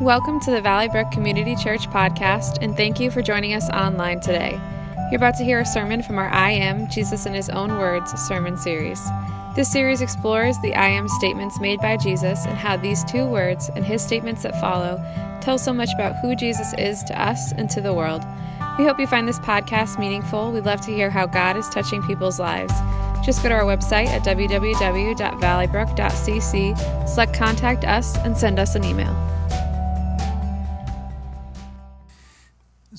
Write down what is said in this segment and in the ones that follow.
Welcome to the Valley Brook Community Church podcast, and thank you for joining us online today. You're about to hear a sermon from our I Am, Jesus in His Own Words sermon series. This series explores the I Am statements made by Jesus and how these two words and His statements that follow tell so much about who Jesus is to us and to the world. We hope you find this podcast meaningful. We'd love to hear how God is touching people's lives. Just go to our website at www.valleybrook.cc, select Contact Us, and send us an email.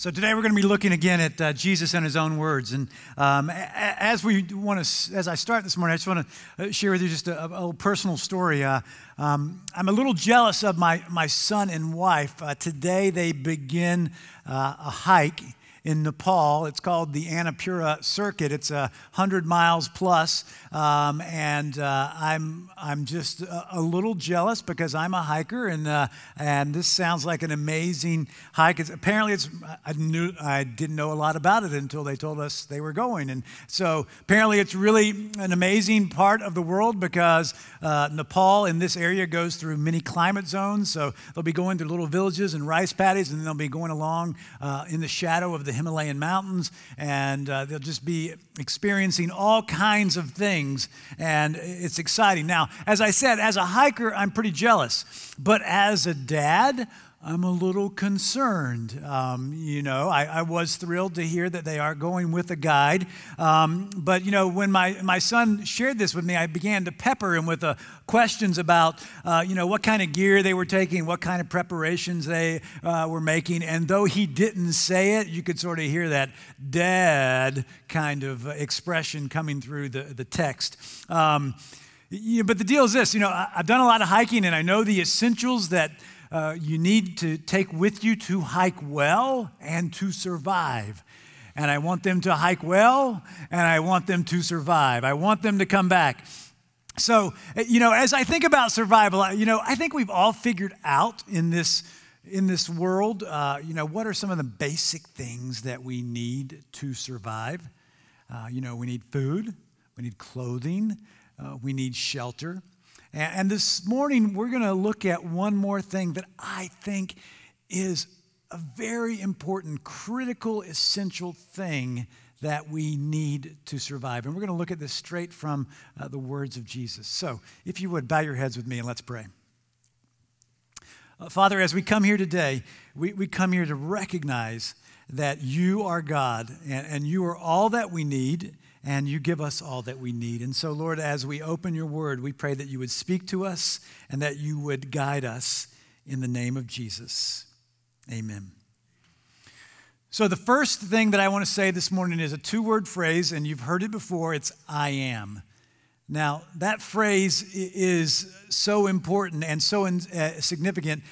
So today we're going to be looking again at uh, Jesus and His own words, and um, as we want to, as I start this morning, I just want to uh, share with you just a, a, a personal story. Uh, um, I'm a little jealous of my my son and wife. Uh, today they begin uh, a hike in Nepal. It's called the Annapurna Circuit. It's a hundred miles plus, um, and uh, I'm I'm just a, a, little jealous because I'm a hiker, and uh, and this sounds like an amazing hike. It's, apparently, it's I knew I didn't know a lot about it until they told us they were going, and so apparently it's really an amazing part of the world because uh, Nepal in this area goes through many climate zones. So they'll be going through little villages and rice paddies, and then they'll be going along uh, in the shadow of the the Himalayan mountains, and uh, they'll just be experiencing all kinds of things, and it's exciting. Now, as I said, as a hiker, I'm pretty jealous, but as a dad, I'm a little concerned. Um, you know, I, I, was thrilled to hear that they are going with a guide. Um, but, you know, when my, my son shared this with me, I began to pepper him with uh, questions about, uh, you know, what kind of gear they were taking, what kind of preparations they uh, were making. And though he didn't say it, you could sort of hear that dad kind of expression coming through the, the text. Um, yeah, but the deal is this you know, I've done a lot of hiking and I know the essentials that uh, you need to take with you to hike well and to survive. And I want them to hike well and I want them to survive. I want them to come back. So, you know, as I think about survival, you know, I think we've all figured out in this in this world, uh, you know, what are some of the basic things that we need to survive? Uh, you know, we need food, we need clothing, uh, we need shelter. And this morning, we're going to look at one more thing that I think is a very important, critical, essential thing that we need to survive. And we're going to look at this straight from uh, the words of Jesus. So, if you would, bow your heads with me and let's pray. Uh, Father, as we come here today, we, we come here to recognize that you are God and, and you are all that we need and you give us all that we need. And so, Lord, as we open your word, we pray that you would speak to us and that you would guide us in the name of Jesus. Amen. So, the first thing that I want to say this morning is a two word phrase, and you've heard it before it's I am. Now, that phrase is so important and so uh, significant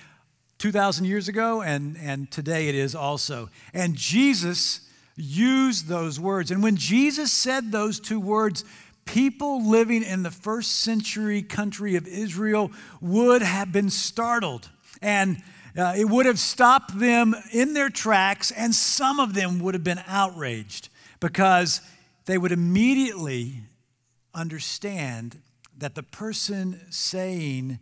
2,000 years ago, and, and today it is also. And Jesus used those words. And when Jesus said those two words, people living in the first century country of Israel would have been startled. And uh, it would have stopped them in their tracks, and some of them would have been outraged because they would immediately understand that the person saying,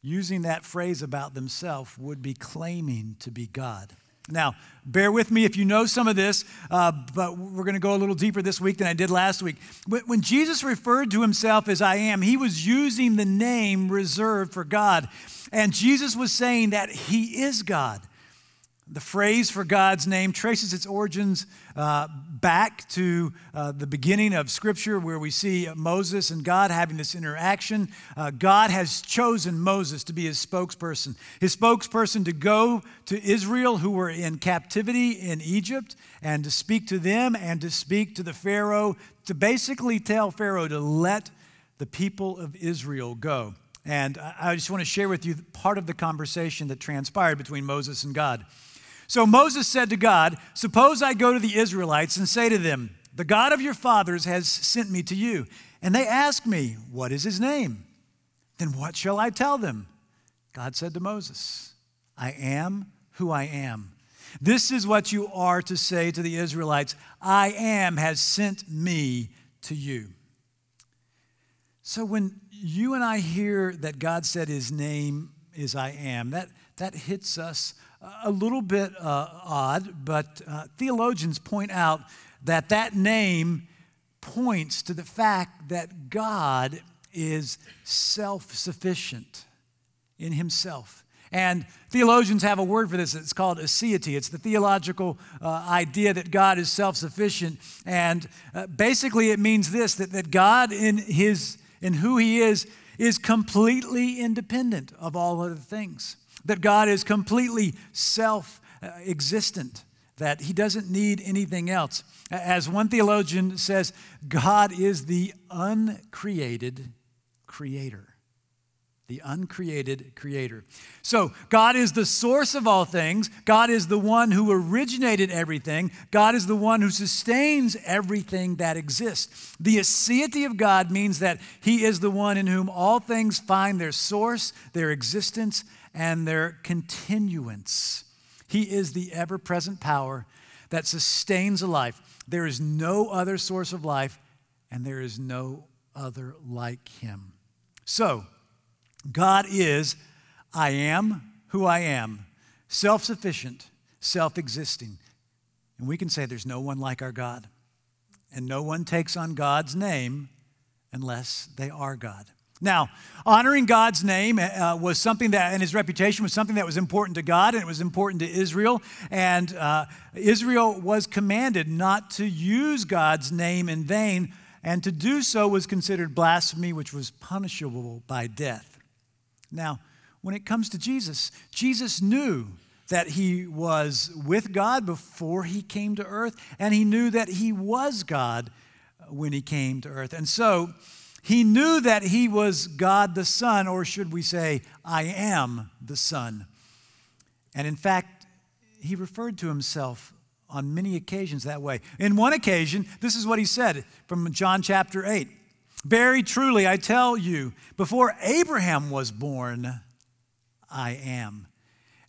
using that phrase about themselves, would be claiming to be God. Now, bear with me if you know some of this, uh, but we're going to go a little deeper this week than I did last week. When Jesus referred to himself as I am, he was using the name reserved for God. And Jesus was saying that he is God. The phrase for God's name traces its origins uh, back to uh, the beginning of Scripture, where we see Moses and God having this interaction. Uh, God has chosen Moses to be his spokesperson, his spokesperson to go to Israel, who were in captivity in Egypt, and to speak to them and to speak to the Pharaoh, to basically tell Pharaoh to let the people of Israel go. And I just want to share with you part of the conversation that transpired between Moses and God. So Moses said to God, Suppose I go to the Israelites and say to them, The God of your fathers has sent me to you. And they ask me, What is his name? Then what shall I tell them? God said to Moses, I am who I am. This is what you are to say to the Israelites I am has sent me to you. So when you and I hear that God said his name is I am. That, that hits us a little bit uh, odd, but uh, theologians point out that that name points to the fact that God is self sufficient in himself. And theologians have a word for this. It's called aseity. It's the theological uh, idea that God is self sufficient. And uh, basically, it means this that, that God, in, his, in who he is, is completely independent of all other things. That God is completely self existent, that he doesn't need anything else. As one theologian says, God is the uncreated creator the uncreated creator. So, God is the source of all things. God is the one who originated everything. God is the one who sustains everything that exists. The aseity of God means that He is the one in whom all things find their source, their existence, and their continuance. He is the ever present power that sustains a life. There is no other source of life, and there is no other like Him. So, God is, I am who I am, self sufficient, self existing. And we can say there's no one like our God. And no one takes on God's name unless they are God. Now, honoring God's name uh, was something that, and his reputation was something that was important to God and it was important to Israel. And uh, Israel was commanded not to use God's name in vain, and to do so was considered blasphemy, which was punishable by death. Now, when it comes to Jesus, Jesus knew that he was with God before he came to earth, and he knew that he was God when he came to earth. And so he knew that he was God the Son, or should we say, I am the Son. And in fact, he referred to himself on many occasions that way. In one occasion, this is what he said from John chapter 8 very truly, I tell you, before Abraham was born, I am.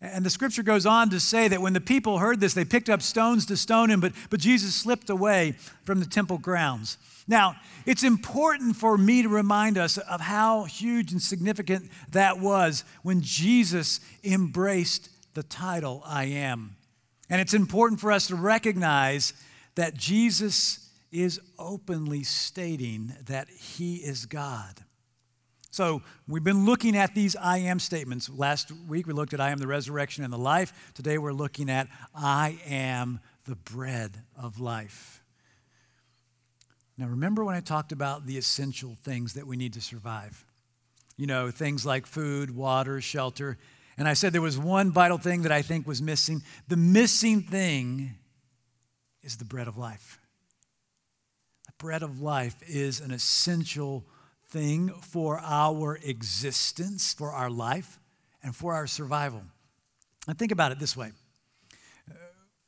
And the scripture goes on to say that when the people heard this, they picked up stones to stone him, but, but Jesus slipped away from the temple grounds. Now, it's important for me to remind us of how huge and significant that was when Jesus embraced the title I am. And it's important for us to recognize that Jesus is openly stating that he is God. So, we've been looking at these I am statements. Last week we looked at I am the resurrection and the life. Today we're looking at I am the bread of life. Now, remember when I talked about the essential things that we need to survive? You know, things like food, water, shelter. And I said there was one vital thing that I think was missing. The missing thing is the bread of life The bread of life is an essential thing for our existence, for our life, and for our survival. And think about it this way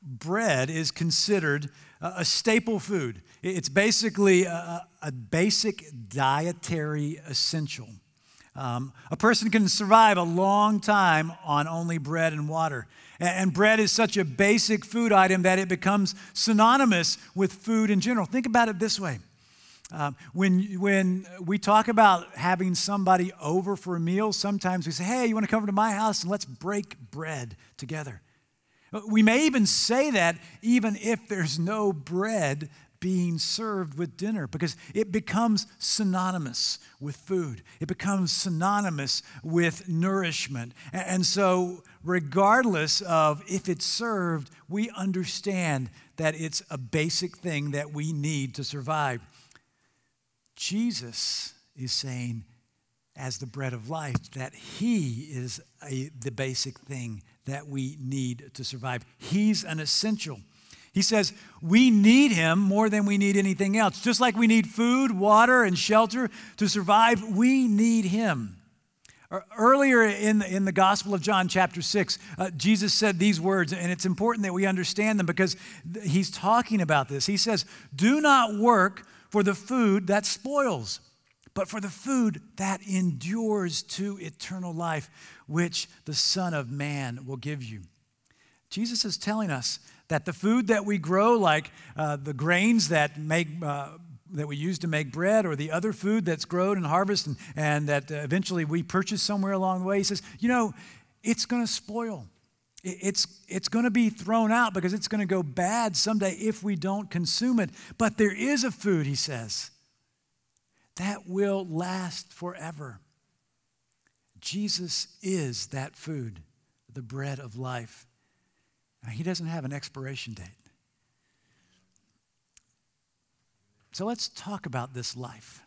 bread is considered a staple food, it's basically a, a basic dietary essential. Um, a person can survive a long time on only bread and water. And bread is such a basic food item that it becomes synonymous with food in general. Think about it this way. Um, when, when we talk about having somebody over for a meal, sometimes we say, hey, you want to come over to my house and let's break bread together. We may even say that even if there's no bread being served with dinner because it becomes synonymous with food. It becomes synonymous with nourishment. And so, regardless of if it's served, we understand that it's a basic thing that we need to survive. Jesus is saying, as the bread of life, that He is a, the basic thing that we need to survive. He's an essential. He says, We need him more than we need anything else. Just like we need food, water, and shelter to survive, we need him. Earlier in the, in the Gospel of John, chapter 6, uh, Jesus said these words, and it's important that we understand them because he's talking about this. He says, Do not work for the food that spoils, but for the food that endures to eternal life, which the Son of Man will give you. Jesus is telling us that the food that we grow, like uh, the grains that make uh, that we use to make bread or the other food that's grown and harvested and, and that eventually we purchase somewhere along the way. He says, you know, it's going to spoil. It's, it's going to be thrown out because it's going to go bad someday if we don't consume it. But there is a food, he says, that will last forever. Jesus is that food, the bread of life. Now, he doesn't have an expiration date. So let's talk about this life.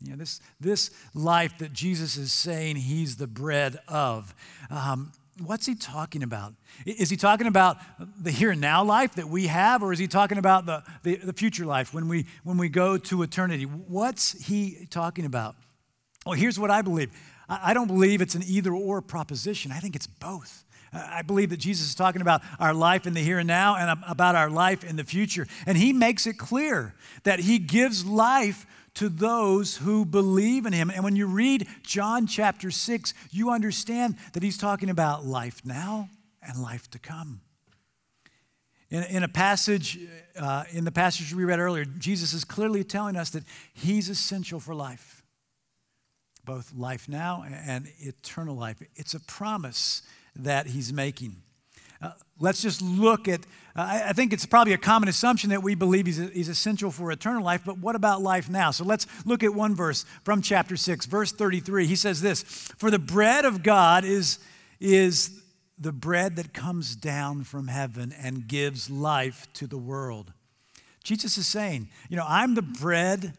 You know, this, this life that Jesus is saying he's the bread of. Um, what's he talking about? Is he talking about the here and now life that we have, or is he talking about the, the, the, future life when we, when we go to eternity? What's he talking about? Well, here's what I believe I don't believe it's an either or proposition, I think it's both. I believe that Jesus is talking about our life in the here and now and about our life in the future. And he makes it clear that he gives life to those who believe in him. And when you read John chapter 6, you understand that he's talking about life now and life to come. In, in a passage, uh, in the passage we read earlier, Jesus is clearly telling us that he's essential for life, both life now and eternal life. It's a promise that he's making. Uh, let's just look at, uh, I think it's probably a common assumption that we believe he's, he's essential for eternal life, but what about life now? So let's look at one verse from chapter 6, verse 33. He says this For the bread of God is, is the bread that comes down from heaven and gives life to the world. Jesus is saying, You know, I'm the bread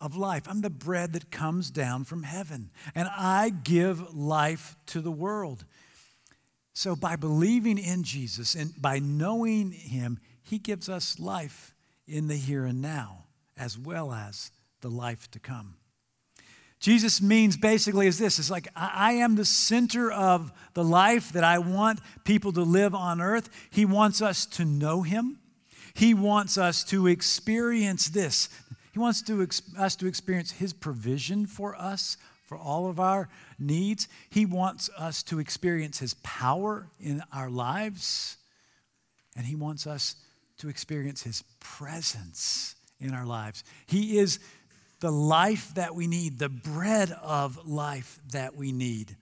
of life. I'm the bread that comes down from heaven, and I give life to the world. So, by believing in Jesus and by knowing Him, He gives us life in the here and now, as well as the life to come. Jesus means basically is this it's like, I am the center of the life that I want people to live on earth. He wants us to know Him, He wants us to experience this. He wants to, us to experience His provision for us for all of our needs. He wants us to experience His power in our lives, and He wants us to experience His presence in our lives. He is the life that we need, the bread of life that we need.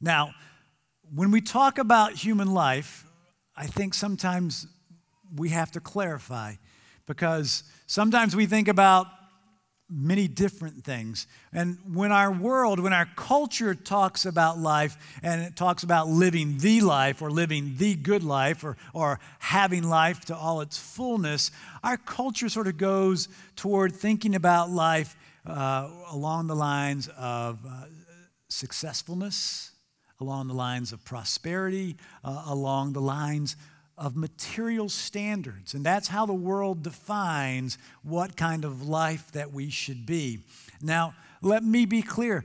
Now, when we talk about human life, I think sometimes we have to clarify because sometimes we think about many different things. And when our world, when our culture talks about life and it talks about living the life or living the good life or, or having life to all its fullness, our culture sort of goes toward thinking about life uh, along the lines of uh, successfulness, along the lines of prosperity, uh, along the lines of material standards. And that's how the world defines what kind of life that we should be. Now, let me be clear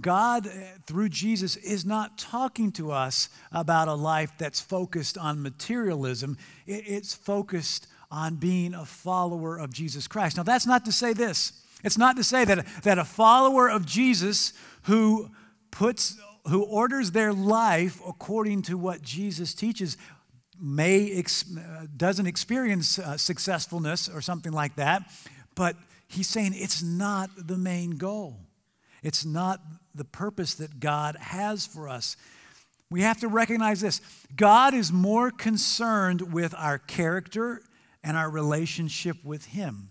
God, uh, through Jesus, is not talking to us about a life that's focused on materialism, it's focused on being a follower of Jesus Christ. Now, that's not to say this. It's not to say that, that a follower of Jesus who puts who orders their life according to what Jesus teaches may ex- doesn't experience uh, successfulness or something like that, but he's saying it's not the main goal. It's not the purpose that God has for us. We have to recognize this God is more concerned with our character and our relationship with Him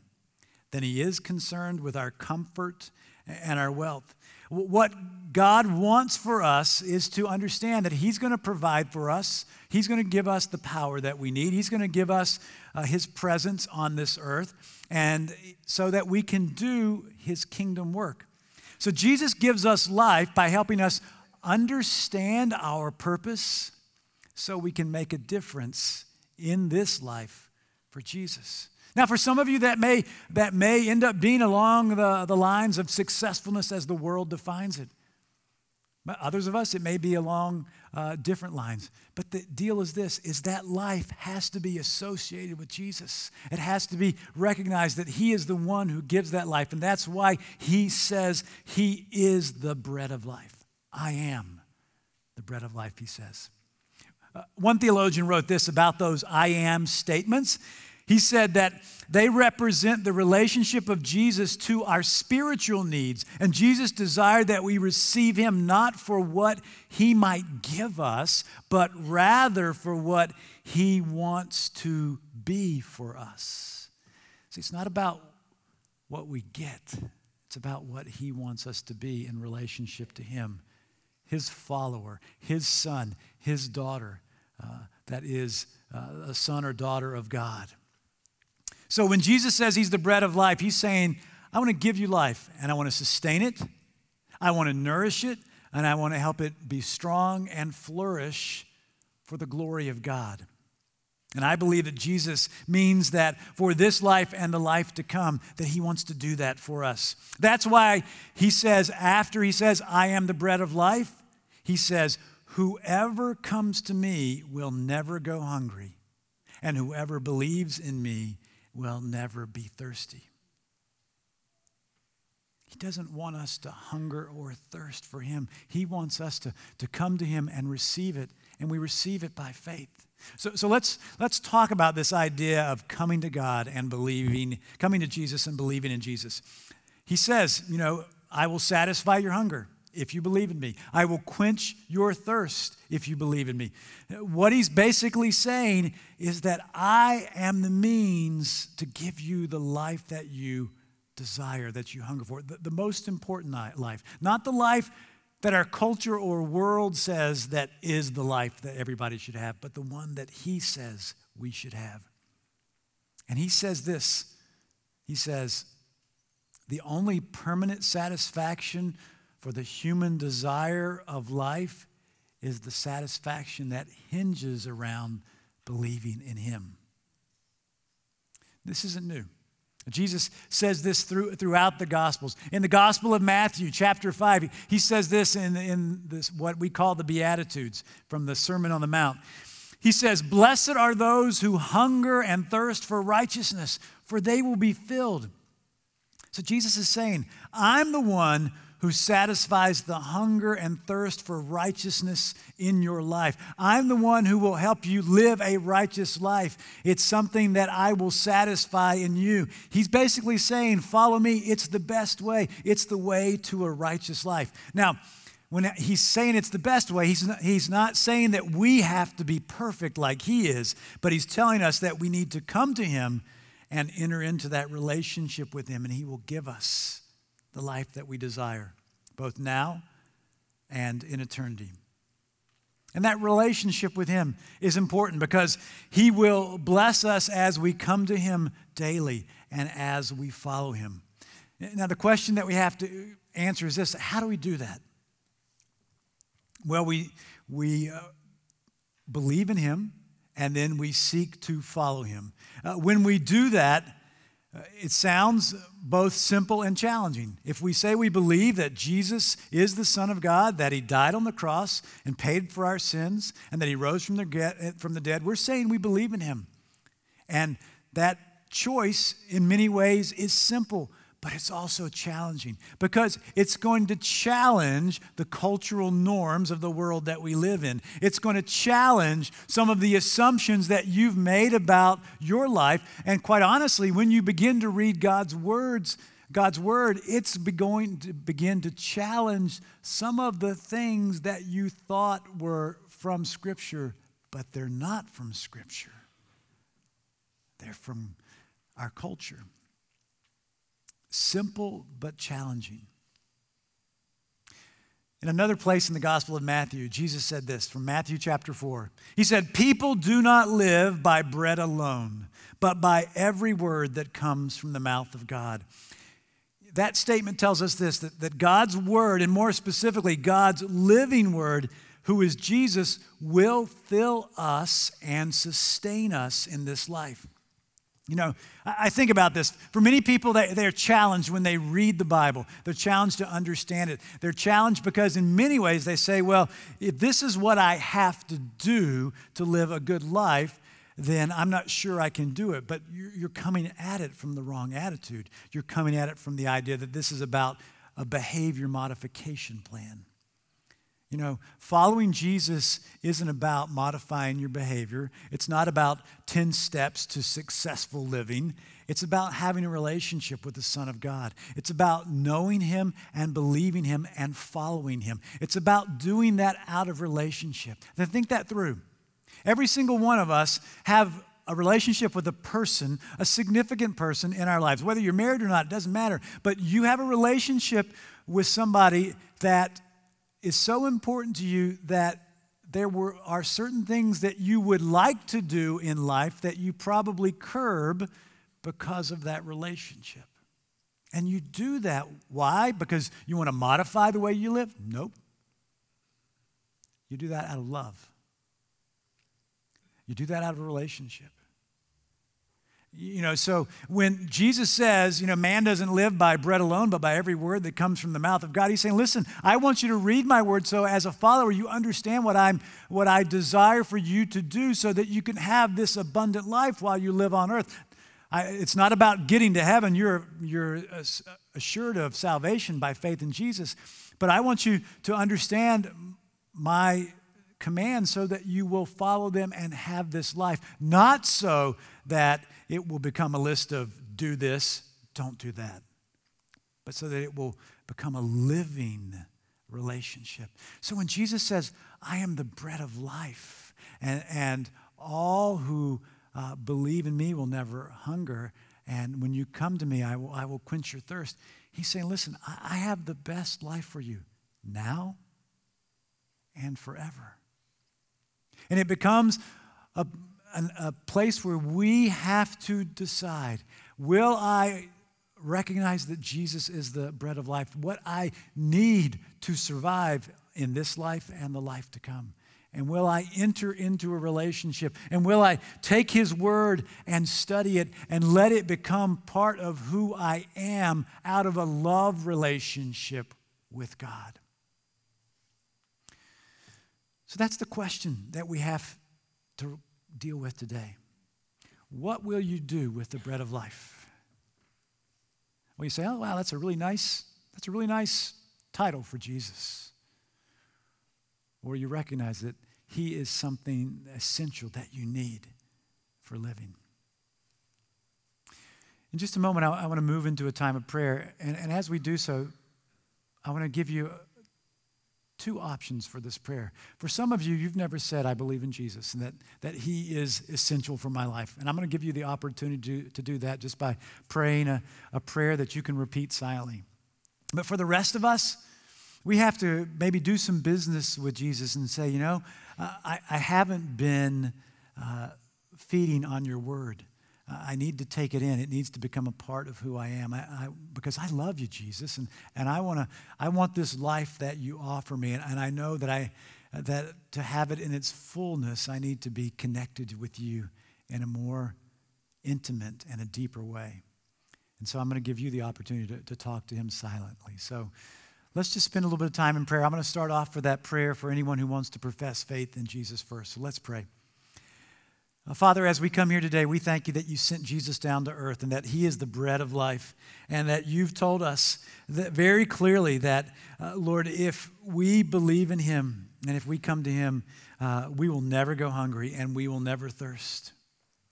than He is concerned with our comfort and our wealth. What God wants for us is to understand that He's going to provide for us. He's going to give us the power that we need. He's going to give us uh, His presence on this earth, and so that we can do His kingdom work. So Jesus gives us life by helping us understand our purpose so we can make a difference in this life for Jesus. Now, for some of you, that may, that may end up being along the, the lines of successfulness as the world defines it. But others of us, it may be along uh, different lines. But the deal is this, is that life has to be associated with Jesus. It has to be recognized that he is the one who gives that life. And that's why he says he is the bread of life. I am the bread of life, he says. Uh, one theologian wrote this about those I am statements. He said that they represent the relationship of Jesus to our spiritual needs. And Jesus desired that we receive him not for what he might give us, but rather for what he wants to be for us. See, it's not about what we get, it's about what he wants us to be in relationship to him, his follower, his son, his daughter, uh, that is uh, a son or daughter of God. So when Jesus says he's the bread of life, he's saying, I want to give you life and I want to sustain it, I want to nourish it, and I want to help it be strong and flourish for the glory of God. And I believe that Jesus means that for this life and the life to come, that he wants to do that for us. That's why he says, after he says, I am the bread of life, he says, Whoever comes to me will never go hungry, and whoever believes in me will never be thirsty. He doesn't want us to hunger or thirst for Him. He wants us to, to come to Him and receive it, and we receive it by faith. So, so let's, let's talk about this idea of coming to God and believing, coming to Jesus and believing in Jesus. He says, you know, I will satisfy your hunger if you believe in me. I will quench your thirst if you believe in me. What he's basically saying is that I am the means to give you the life that you desire, that you hunger for, the, the most important life, not the life that our culture or world says that is the life that everybody should have, but the one that he says we should have. And he says this He says, the only permanent satisfaction for the human desire of life is the satisfaction that hinges around believing in Him. This isn't new. Jesus says this through, throughout the Gospels. In the Gospel of Matthew, chapter 5, he says this in, in this, what we call the Beatitudes from the Sermon on the Mount. He says, Blessed are those who hunger and thirst for righteousness, for they will be filled. So Jesus is saying, I'm the one who satisfies the hunger and thirst for righteousness in your life. I'm the one who will help you live a righteous life. It's something that I will satisfy in you. He's basically saying, Follow me. It's the best way, it's the way to a righteous life. Now, when he's saying it's the best way, he's not, he's not saying that we have to be perfect like he is, but he's telling us that we need to come to him and enter into that relationship with him, and he will give us the life that we desire, both now and in eternity. And that relationship with Him is important because He will bless us as we come to Him daily and as we follow Him. Now, the question that we have to answer is this how do we do that? Well, we, we uh, believe in Him and then we seek to follow Him. Uh, when we do that, Uh, it sounds both simple and challenging. If we say we believe that Jesus is the Son of God, that He died on the cross and paid for our sins, and that He rose from the, eh, from the dead, we're saying we believe in Him. And that choice, in many ways, is simple but it's also challenging because it's going to challenge the cultural norms of the world that we live in. It's going to challenge some of the assumptions that you've made about your life. And quite honestly, when you begin to read God's words, God's word, it's going to begin to challenge some of the things that you thought were from Scripture, but they're not from Scripture. They're from our culture simple but challenging. In another place in the Gospel of Matthew, Jesus said this from Matthew chapter 4. He said, People do not live by bread alone, but by every word that comes from the mouth of God. That statement tells us this that, that God's word, and more specifically, God's living word, who is Jesus, will fill us and sustain us in this life. You know, I think about this. For many people, they're challenged when they read the Bible. They're challenged to understand it. They're challenged because, in many ways, they say, well, if this is what I have to do to live a good life, then I'm not sure I can do it. But you're coming at it from the wrong attitude. You're coming at it from the idea that this is about a behavior modification plan. You know, following Jesus isn't about modifying your behavior. It's not about 10 steps to successful living. It's about having a relationship with the Son of God. It's about knowing Him and believing Him and following Him. It's about doing that out of relationship. Then think that through. Every single one of us have a relationship with a person, a significant person in our lives. Whether you're married or not, it doesn't matter. But you have a relationship with somebody that is so important to you that there were, are certain things that you would like to do in life that you probably curb because of that relationship. And you do that. Why? Because you want to modify the way you live? Nope. You do that out of love. You do that out of a relationship. You know, so when Jesus says, you know, man doesn't live by bread alone, but by every word that comes from the mouth of God, he's saying, listen, I want you to read my word so as a follower you understand what I'm what I desire for you to do so that you can have this abundant life while you live on earth. I, it's not about getting to heaven. You're, you're assured of salvation by faith in Jesus. But I want you to understand my commands so that you will follow them and have this life. Not so that it will become a list of do this, don't do that, but so that it will become a living relationship. So when Jesus says, I am the bread of life, and, and all who uh, believe in me will never hunger, and when you come to me, I will, I will quench your thirst. He's saying, Listen, I, I have the best life for you now and forever. And it becomes a, a, a place where we have to decide will I recognize that Jesus is the bread of life, what I need to survive in this life and the life to come? And will I enter into a relationship? And will I take His word and study it and let it become part of who I am out of a love relationship with God? So that's the question that we have to deal with today. What will you do with the bread of life? Well, you say, oh, wow, that's a really nice, that's a really nice title for Jesus. Or you recognize that he is something essential that you need for living. In just a moment, I, I want to move into a time of prayer. And, and as we do so, I want to give you two options for this prayer. For some of you, you've never said, I believe in Jesus and that, that He is essential for my life. And I'm going to give you the opportunity to, to do that just by praying a, a prayer that you can repeat silently. But for the rest of us, we have to maybe do some business with Jesus and say, you know, I, I haven't been uh, feeding on your word. I need to take it in. It needs to become a part of who I am. I, I, because I love you, Jesus, and, and I, wanna, I want this life that you offer me. And, and I know that, I, that to have it in its fullness, I need to be connected with you in a more intimate and a deeper way. And so I'm going to give you the opportunity to, to talk to him silently. So let's just spend a little bit of time in prayer. I'm going to start off for that prayer for anyone who wants to profess faith in Jesus first. So let's pray. Uh, Father, as we come here today, we thank you that you sent Jesus down to earth and that he is the bread of life, and that you've told us very clearly that, uh, Lord, if we believe in him and if we come to him, uh, we will never go hungry and we will never thirst.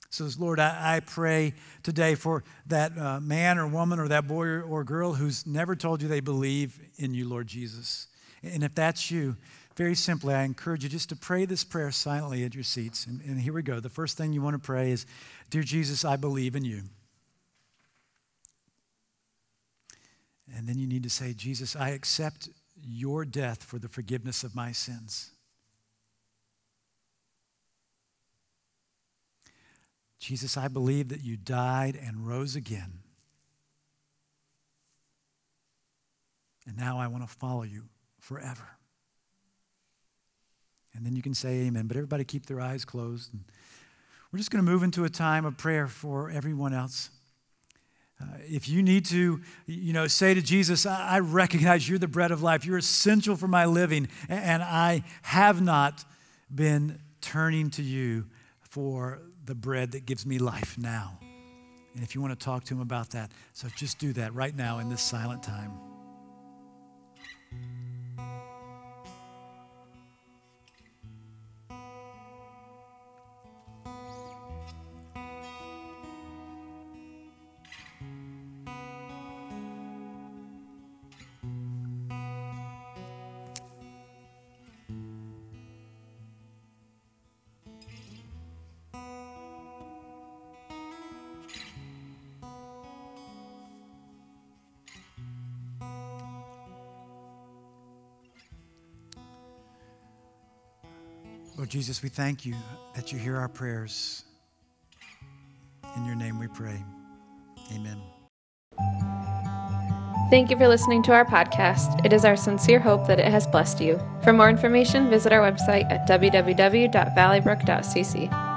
So, Lord, I, I pray today for that uh, man or woman or that boy or, or girl who's never told you they believe in you, Lord Jesus. And if that's you, very simply, I encourage you just to pray this prayer silently at your seats. And, and here we go. The first thing you want to pray is Dear Jesus, I believe in you. And then you need to say, Jesus, I accept your death for the forgiveness of my sins. Jesus, I believe that you died and rose again. And now I want to follow you forever. And then you can say amen. But everybody keep their eyes closed. And we're just going to move into a time of prayer for everyone else. Uh, if you need to, you know, say to Jesus, I, I recognize you're the bread of life. You're essential for my living. And, and I have not been turning to you for the bread that gives me life now. And if you want to talk to him about that, so just do that right now in this silent time. Lord Jesus, we thank you that you hear our prayers. In your name we pray. Amen. Thank you for listening to our podcast. It is our sincere hope that it has blessed you. For more information, visit our website at www.valleybrook.cc.